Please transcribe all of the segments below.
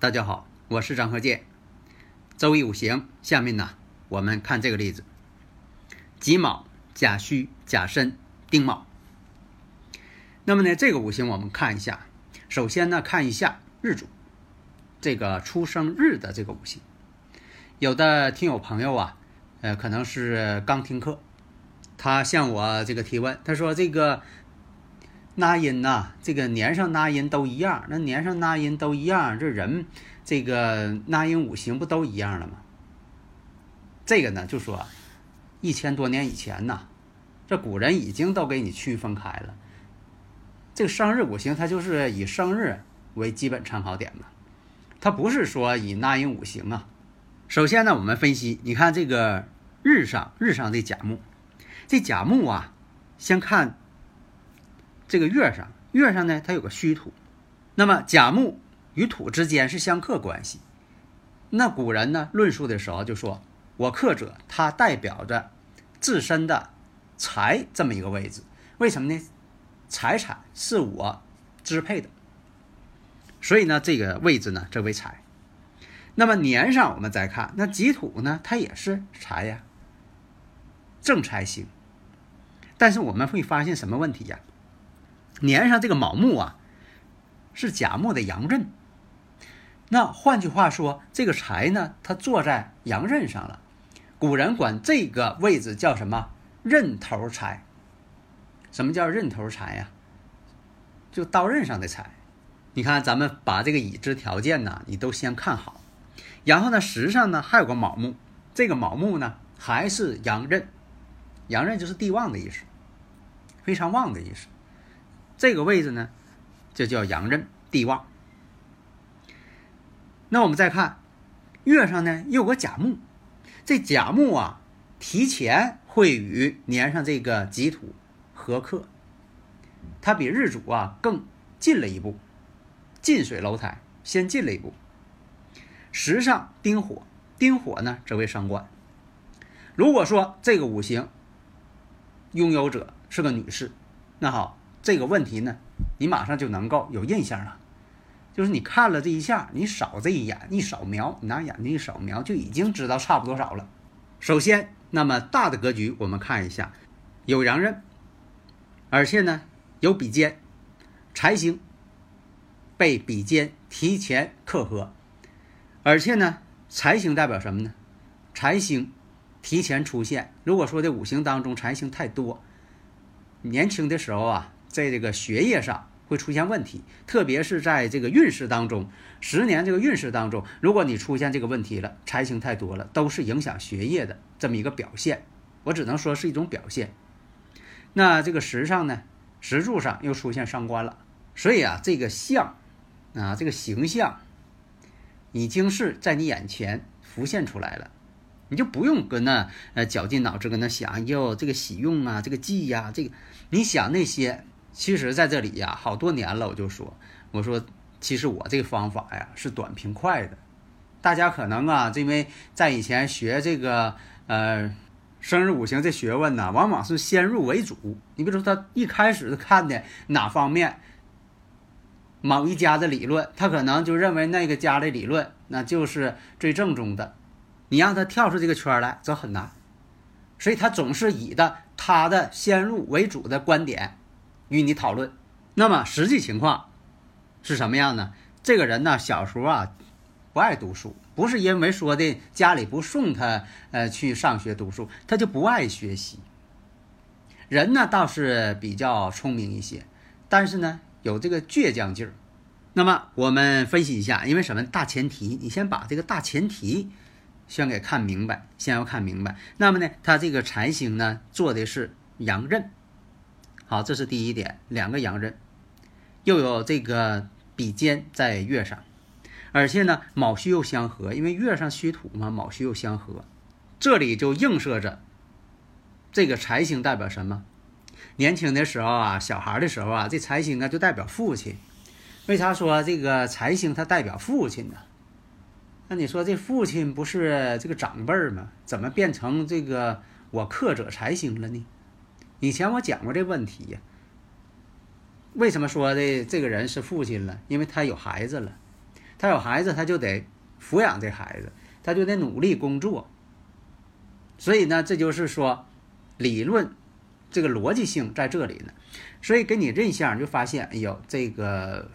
大家好，我是张和建。周易五行，下面呢，我们看这个例子：己卯、甲戌、甲申、丁卯。那么呢，这个五行我们看一下。首先呢，看一下日主，这个出生日的这个五行。有的听友朋友啊，呃，可能是刚听课，他向我这个提问，他说这个。纳音呐，这个年上纳音都一样，那年上纳音都一样，这人这个纳音五行不都一样了吗？这个呢，就说一千多年以前呐，这古人已经都给你区分开了。这个生日五行，它就是以生日为基本参考点嘛，它不是说以纳音五行啊。首先呢，我们分析，你看这个日上日上的甲木，这甲木啊，先看。这个月上，月上呢，它有个虚土，那么甲木与土之间是相克关系。那古人呢论述的时候就说，我克者，它代表着自身的财这么一个位置。为什么呢？财产是我支配的，所以呢，这个位置呢这为财。那么年上我们再看，那己土呢，它也是财呀，正财星。但是我们会发现什么问题呀？年上这个卯木啊，是甲木的阳刃。那换句话说，这个财呢，它坐在阳刃上了。古人管这个位置叫什么？刃头财。什么叫刃头财呀？就刀刃上的财。你看，咱们把这个已知条件呢，你都先看好。然后呢，实上呢还有个卯木，这个卯木呢还是阳刃。阳刃就是地旺的意思，非常旺的意思。这个位置呢，就叫阳刃地旺。那我们再看月上呢，又有个甲木，这甲木啊，提前会与年上这个己土合克，它比日主啊更近了一步，近水楼台先进了一步。时上丁火，丁火呢则为伤官。如果说这个五行拥有者是个女士，那好。这个问题呢，你马上就能够有印象了，就是你看了这一下，你扫这一眼，一扫描，你拿眼睛一扫描，就已经知道差不多少了。首先，那么大的格局我们看一下，有阳刃，而且呢有比肩，财星被比肩提前克合，而且呢财星代表什么呢？财星提前出现。如果说这五行当中财星太多，年轻的时候啊。在这个学业上会出现问题，特别是在这个运势当中，十年这个运势当中，如果你出现这个问题了，财星太多了，都是影响学业的这么一个表现。我只能说是一种表现。那这个时上呢，时柱上又出现伤官了，所以啊，这个相啊，这个形象已经是在你眼前浮现出来了，你就不用跟那呃绞尽脑汁跟那想，哟，这个喜用啊，这个忌呀，这个你想那些。其实，在这里呀，好多年了，我就说，我说，其实我这个方法呀是短平快的。大家可能啊，因为在以前学这个呃生日五行这学问呢，往往是先入为主。你比如说，他一开始看的哪方面，某一家的理论，他可能就认为那个家的理论那就是最正宗的。你让他跳出这个圈来，则很难。所以他总是以的他的先入为主的观点。与你讨论，那么实际情况是什么样呢？这个人呢，小时候啊不爱读书，不是因为说的家里不送他呃去上学读书，他就不爱学习。人呢倒是比较聪明一些，但是呢有这个倔强劲儿。那么我们分析一下，因为什么大前提？你先把这个大前提先给看明白，先要看明白。那么呢，他这个财星呢，做的是阳刃，好，这是第一点，两个阳刃，又有这个比肩在月上，而且呢，卯戌又相合，因为月上戌土嘛，卯戌又相合，这里就映射着这个财星代表什么？年轻的时候啊，小孩的时候啊，这财星啊就代表父亲。为啥说这个财星它代表父亲呢？那你说这父亲不是这个长辈吗？怎么变成这个我克者财星了呢？以前我讲过这问题呀。为什么说的这个人是父亲了？因为他有孩子了，他有孩子，他就得抚养这孩子，他就得努力工作。所以呢，这就是说，理论这个逻辑性在这里呢。所以给你认相，就发现，哎呦，这个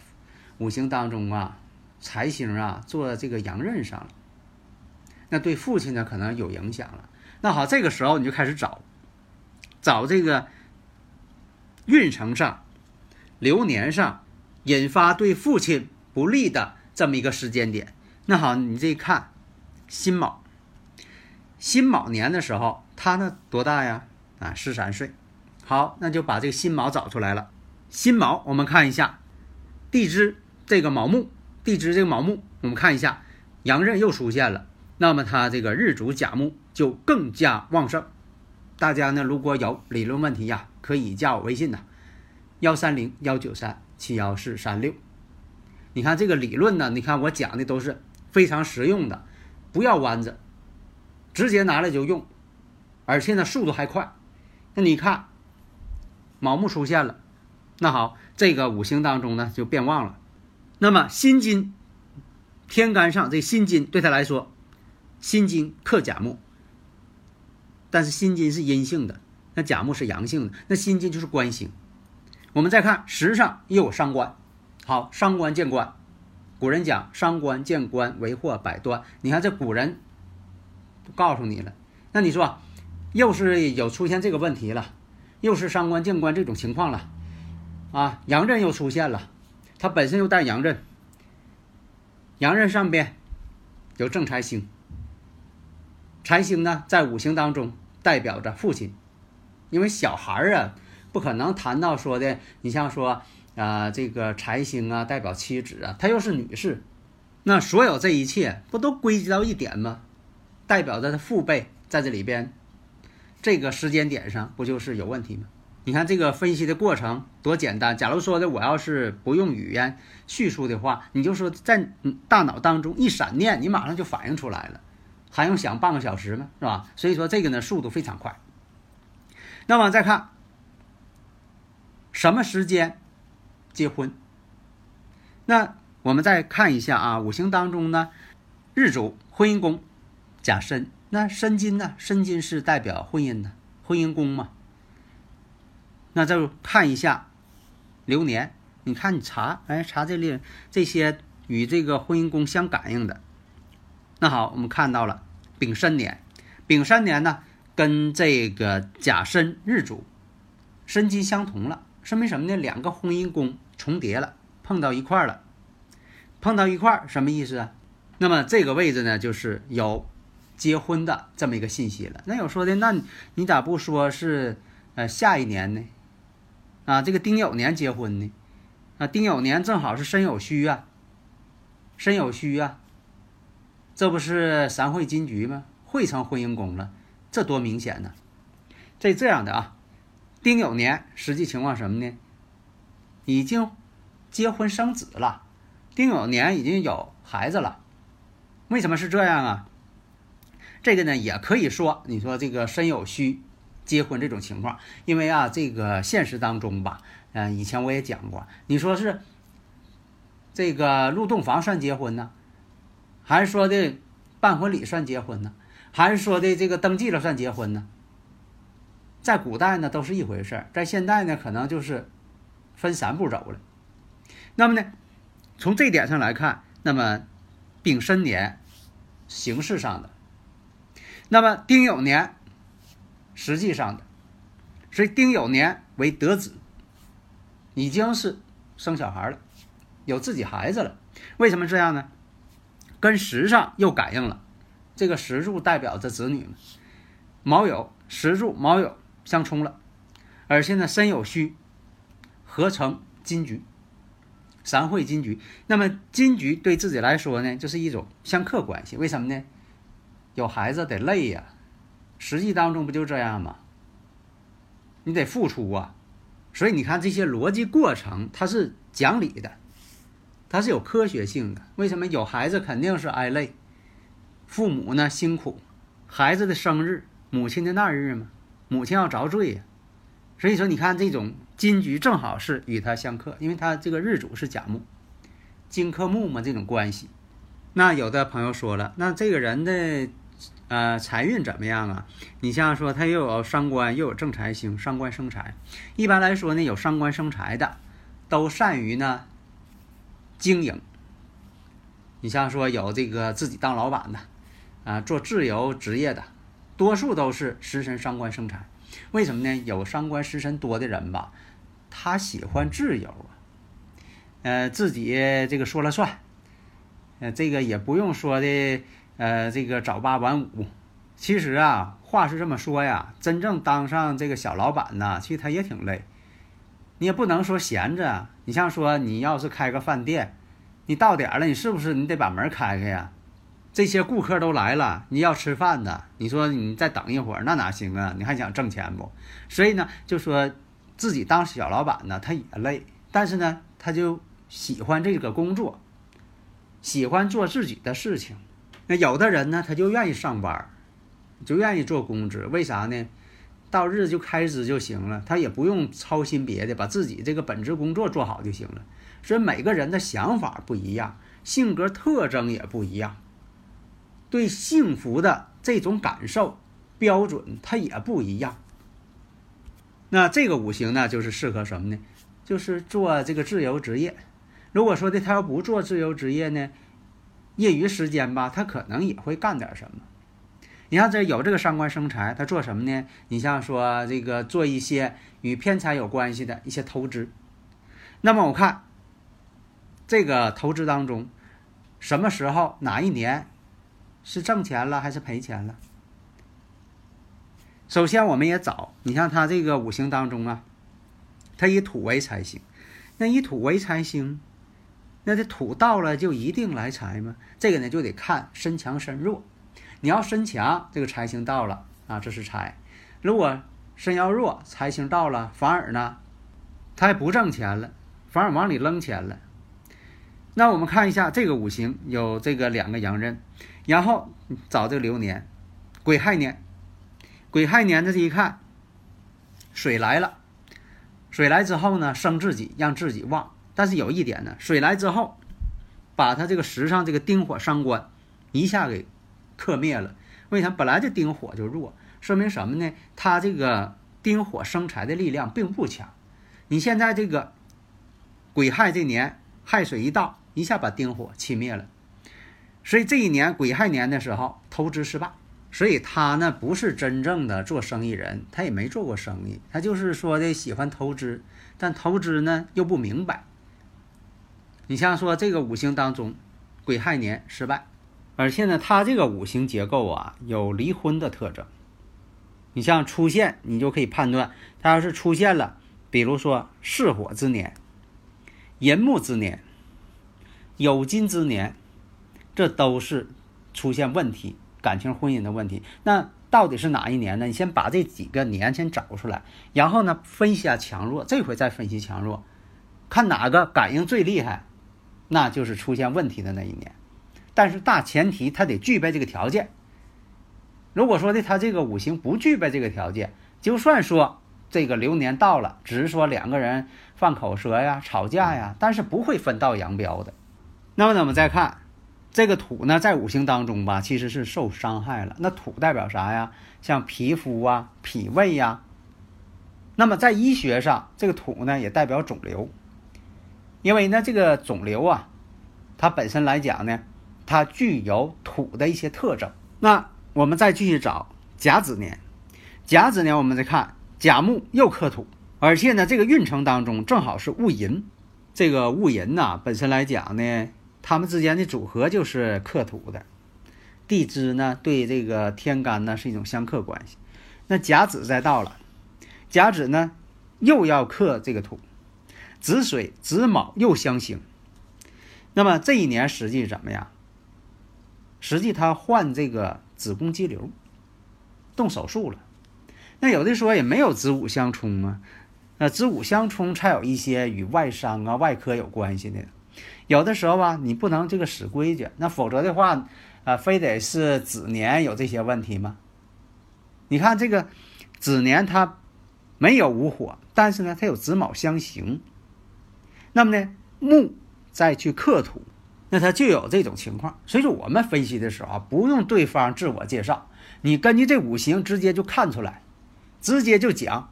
五行当中啊。财星啊，做这个阳刃上了，那对父亲呢可能有影响了。那好，这个时候你就开始找，找这个运程上、流年上引发对父亲不利的这么一个时间点。那好，你这一看，辛卯，辛卯年的时候，他呢多大呀？啊，十三岁。好，那就把这个辛卯找出来了。辛卯，我们看一下地支这个卯木。地支这个卯木，我们看一下，阳刃又出现了，那么它这个日主甲木就更加旺盛。大家呢如果有理论问题呀，可以加我微信呐，幺三零幺九三七幺四三六。你看这个理论呢，你看我讲的都是非常实用的，不要弯子，直接拿来就用，而且呢速度还快。那你看卯木出现了，那好，这个五行当中呢就变旺了。那么辛金，天干上这辛金对他来说，辛金克甲木，但是辛金是阴性的，那甲木是阳性的，那辛金就是官星。我们再看时上又有伤官，好，伤官见官，古人讲伤官见官为祸百端，你看这古人告诉你了，那你说又是有出现这个问题了，又是伤官见官这种情况了，啊，阳刃又出现了。它本身又带阳刃，阳刃上边有正财星，财星呢在五行当中代表着父亲，因为小孩儿啊不可能谈到说的，你像说啊这个财星啊代表妻子啊，她又是女士，那所有这一切不都归结到一点吗？代表着他父辈在这里边，这个时间点上不就是有问题吗？你看这个分析的过程多简单。假如说的我要是不用语言叙述的话，你就说在大脑当中一闪念，你马上就反应出来了，还用想半个小时吗？是吧？所以说这个呢速度非常快。那么再看什么时间结婚？那我们再看一下啊，五行当中呢，日主婚姻宫甲申，那申金呢？申金是代表婚姻的婚姻宫嘛？那就看一下流年，你看你查，哎，查这里这些与这个婚姻宫相感应的。那好，我们看到了丙申年，丙申年呢跟这个甲申日主申金相同了，说明什么呢？两个婚姻宫重叠了，碰到一块儿了，碰到一块儿什么意思啊？那么这个位置呢，就是有结婚的这么一个信息了。那有说的，那你咋不说是呃下一年呢？啊，这个丁酉年结婚呢，啊，丁酉年正好是申酉戌啊，申酉戌啊，这不是三会金局吗？会成婚姻宫了，这多明显呢！这这样的啊，丁酉年实际情况什么呢？已经结婚生子了，丁酉年已经有孩子了，为什么是这样啊？这个呢，也可以说，你说这个身有虚。结婚这种情况，因为啊，这个现实当中吧，嗯，以前我也讲过，你说是这个入洞房算结婚呢，还是说的办婚礼算结婚呢，还是说的这个登记了算结婚呢？在古代呢都是一回事儿，在现代呢可能就是分三步走了。那么呢，从这点上来看，那么丙申年形式上的，那么丁酉年。实际上的，所以丁酉年为得子，已经是生小孩了，有自己孩子了。为什么这样呢？跟时上又感应了，这个石柱代表着子女嘛，卯酉石柱卯酉相冲了，而且呢申酉戌合成金局，三会金局。那么金局对自己来说呢，就是一种相克关系。为什么呢？有孩子得累呀，实际当中不就这样吗？你得付出啊，所以你看这些逻辑过程，它是讲理的，它是有科学性的。为什么有孩子肯定是挨累？父母呢辛苦，孩子的生日，母亲的那日嘛，母亲要遭罪呀。所以说，你看这种金局正好是与他相克，因为他这个日主是甲木，金克木嘛，这种关系。那有的朋友说了，那这个人的呃财运怎么样啊？你像说他又有伤官，又有正财星，伤官生财。一般来说呢，有伤官生财的，都善于呢经营。你像说有这个自己当老板的。啊，做自由职业的，多数都是食神伤官生财。为什么呢？有伤官食神多的人吧，他喜欢自由啊，呃，自己这个说了算，呃，这个也不用说的，呃，这个早八晚五。其实啊，话是这么说呀，真正当上这个小老板呢，其实他也挺累。你也不能说闲着。你像说，你要是开个饭店，你到点了，你是不是你得把门开开呀？这些顾客都来了，你要吃饭的，你说你再等一会儿，那哪行啊？你还想挣钱不？所以呢，就说自己当小老板呢，他也累，但是呢，他就喜欢这个工作，喜欢做自己的事情。那有的人呢，他就愿意上班，就愿意做工资，为啥呢？到日就开支就行了，他也不用操心别的，把自己这个本职工作做好就行了。所以每个人的想法不一样，性格特征也不一样。对幸福的这种感受标准，它也不一样。那这个五行呢，就是适合什么呢？就是做这个自由职业。如果说的他要不做自由职业呢，业余时间吧，他可能也会干点什么。你看这有这个伤官生财，他做什么呢？你像说这个做一些与偏财有关系的一些投资。那么我看这个投资当中，什么时候哪一年？是挣钱了还是赔钱了？首先，我们也找你像他这个五行当中啊，他以土为财星，那以土为财星，那这土到了就一定来财吗？这个呢就得看身强身弱。你要身强，这个财星到了啊，这是财；如果身要弱，财星到了，反而呢，他还不挣钱了，反而往里扔钱了。那我们看一下这个五行有这个两个阳刃。然后找这个流年，癸亥年，癸亥年的这一看，水来了，水来之后呢，生自己，让自己旺。但是有一点呢，水来之后，把他这个石上这个丁火伤官一下给克灭了。为啥？本来这丁火就弱，说明什么呢？他这个丁火生财的力量并不强。你现在这个癸亥这年亥水一到，一下把丁火气灭了。所以这一年癸亥年的时候，投资失败，所以他呢不是真正的做生意人，他也没做过生意，他就是说的喜欢投资，但投资呢又不明白。你像说这个五行当中，癸亥年失败，而且呢他这个五行结构啊有离婚的特征。你像出现，你就可以判断，他要是出现了，比如说巳火之年、寅木之年、酉金之年。这都是出现问题，感情婚姻的问题。那到底是哪一年呢？你先把这几个年先找出来，然后呢分析下强弱，这回再分析强弱，看哪个感应最厉害，那就是出现问题的那一年。但是大前提他得具备这个条件。如果说的他这个五行不具备这个条件，就算说这个流年到了，只是说两个人犯口舌呀、吵架呀，但是不会分道扬镳的。那么呢，我们再看。这个土呢，在五行当中吧，其实是受伤害了。那土代表啥呀？像皮肤啊、脾胃呀。那么在医学上，这个土呢，也代表肿瘤。因为呢，这个肿瘤啊，它本身来讲呢，它具有土的一些特征。那我们再继续找甲子年，甲子年我们再看甲木又克土，而且呢，这个运程当中正好是戊寅。这个戊寅呐，本身来讲呢。他们之间的组合就是克土的，地支呢对这个天干呢是一种相克关系。那甲子再到了，甲子呢又要克这个土，子水子卯又相刑。那么这一年实际怎么样？实际他患这个子宫肌瘤，动手术了。那有的说也没有子午相冲啊，那子午相冲才有一些与外伤啊、外科有关系的。有的时候吧，你不能这个死规矩，那否则的话，啊，非得是子年有这些问题吗？你看这个子年它没有午火，但是呢，它有子卯相刑。那么呢，木再去克土，那他就有这种情况。所以说，我们分析的时候啊，不用对方自我介绍，你根据这五行直接就看出来，直接就讲，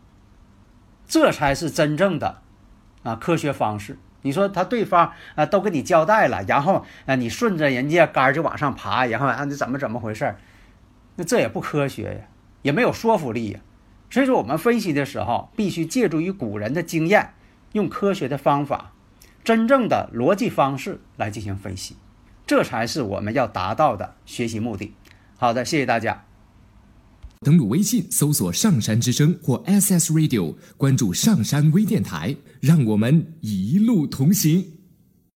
这才是真正的啊科学方式。你说他对方啊都给你交代了，然后啊你顺着人家杆就往上爬，然后啊你怎么怎么回事？那这也不科学呀，也没有说服力呀。所以说我们分析的时候必须借助于古人的经验，用科学的方法，真正的逻辑方式来进行分析，这才是我们要达到的学习目的。好的，谢谢大家。登录微信搜索“上山之声”或 “SS Radio”，关注上山微电台，让我们一路同行。